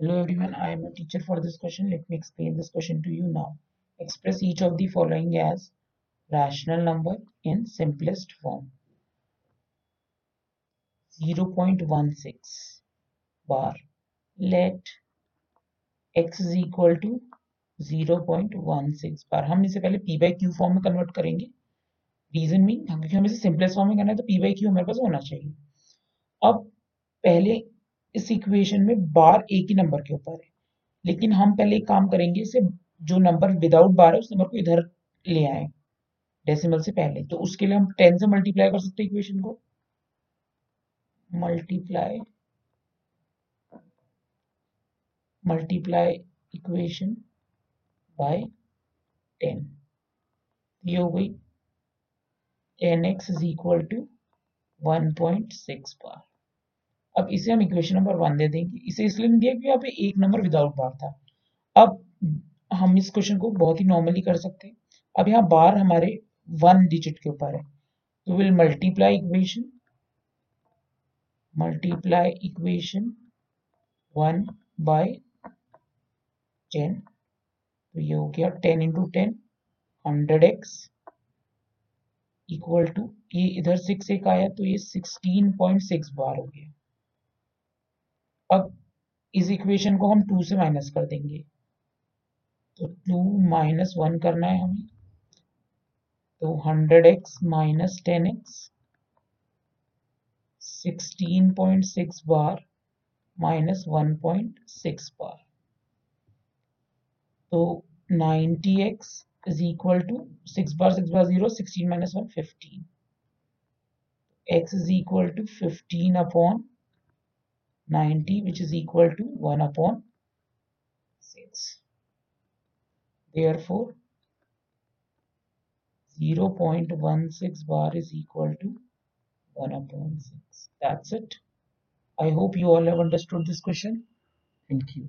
Hello everyone, I am a teacher for this question. Let me explain this question to you now. Express each of the following as rational number in simplest form. 0.16 bar. Let x is equal to 0.16 बार हम इसे पहले p by q form में convert करेंगे reason mean क्योंकि हमें इसे simplest form में करना है तो p by q हमारे पास होना चाहिए अब पहले इस इक्वेशन में बार एक ही नंबर के ऊपर है। लेकिन हम पहले एक काम करेंगे, इसे जो नंबर विदाउट बार है, उस नंबर को इधर ले आए डेसिमल से पहले। तो उसके लिए हम टेन से मल्टीप्लाई कर सकते इक्वेशन को। Multiply multiply equation by ten ये हो गई ten x is equal to one point six bar अब इसे हम इक्वेशन नंबर वन दे देंगे। इसे इसलिए दिया क्योंकि यहाँ पे एक नंबर विदाउट बार था। अब हम इस क्वेश्चन को बहुत ही नॉर्मली कर सकते हैं। अब यहाँ बार हमारे वन डिजिट के ऊपर है। तो will multiply equation multiply equation one by ten तो ये हो गया ten into ten hundred x equal to ये इधर सिक्स एक आया तो ये सिक्सटीन पॉइंट सिक्स बार हो गया। अब इस इक्वेशन को हम टू से माइनस कर देंगे। तो टू माइनस वन करना है हमें। तो hundred x minus ten x sixteen point six bar minus one point six bar तो ninety x is equal to six bar six bar zero sixteen minus one fifteen x is equal to fifteen upon 90 which is equal to 1 upon 6. Therefore, 0.16 bar is equal to 1 upon 6. That's it. I hope you all have understood this question. Thank you.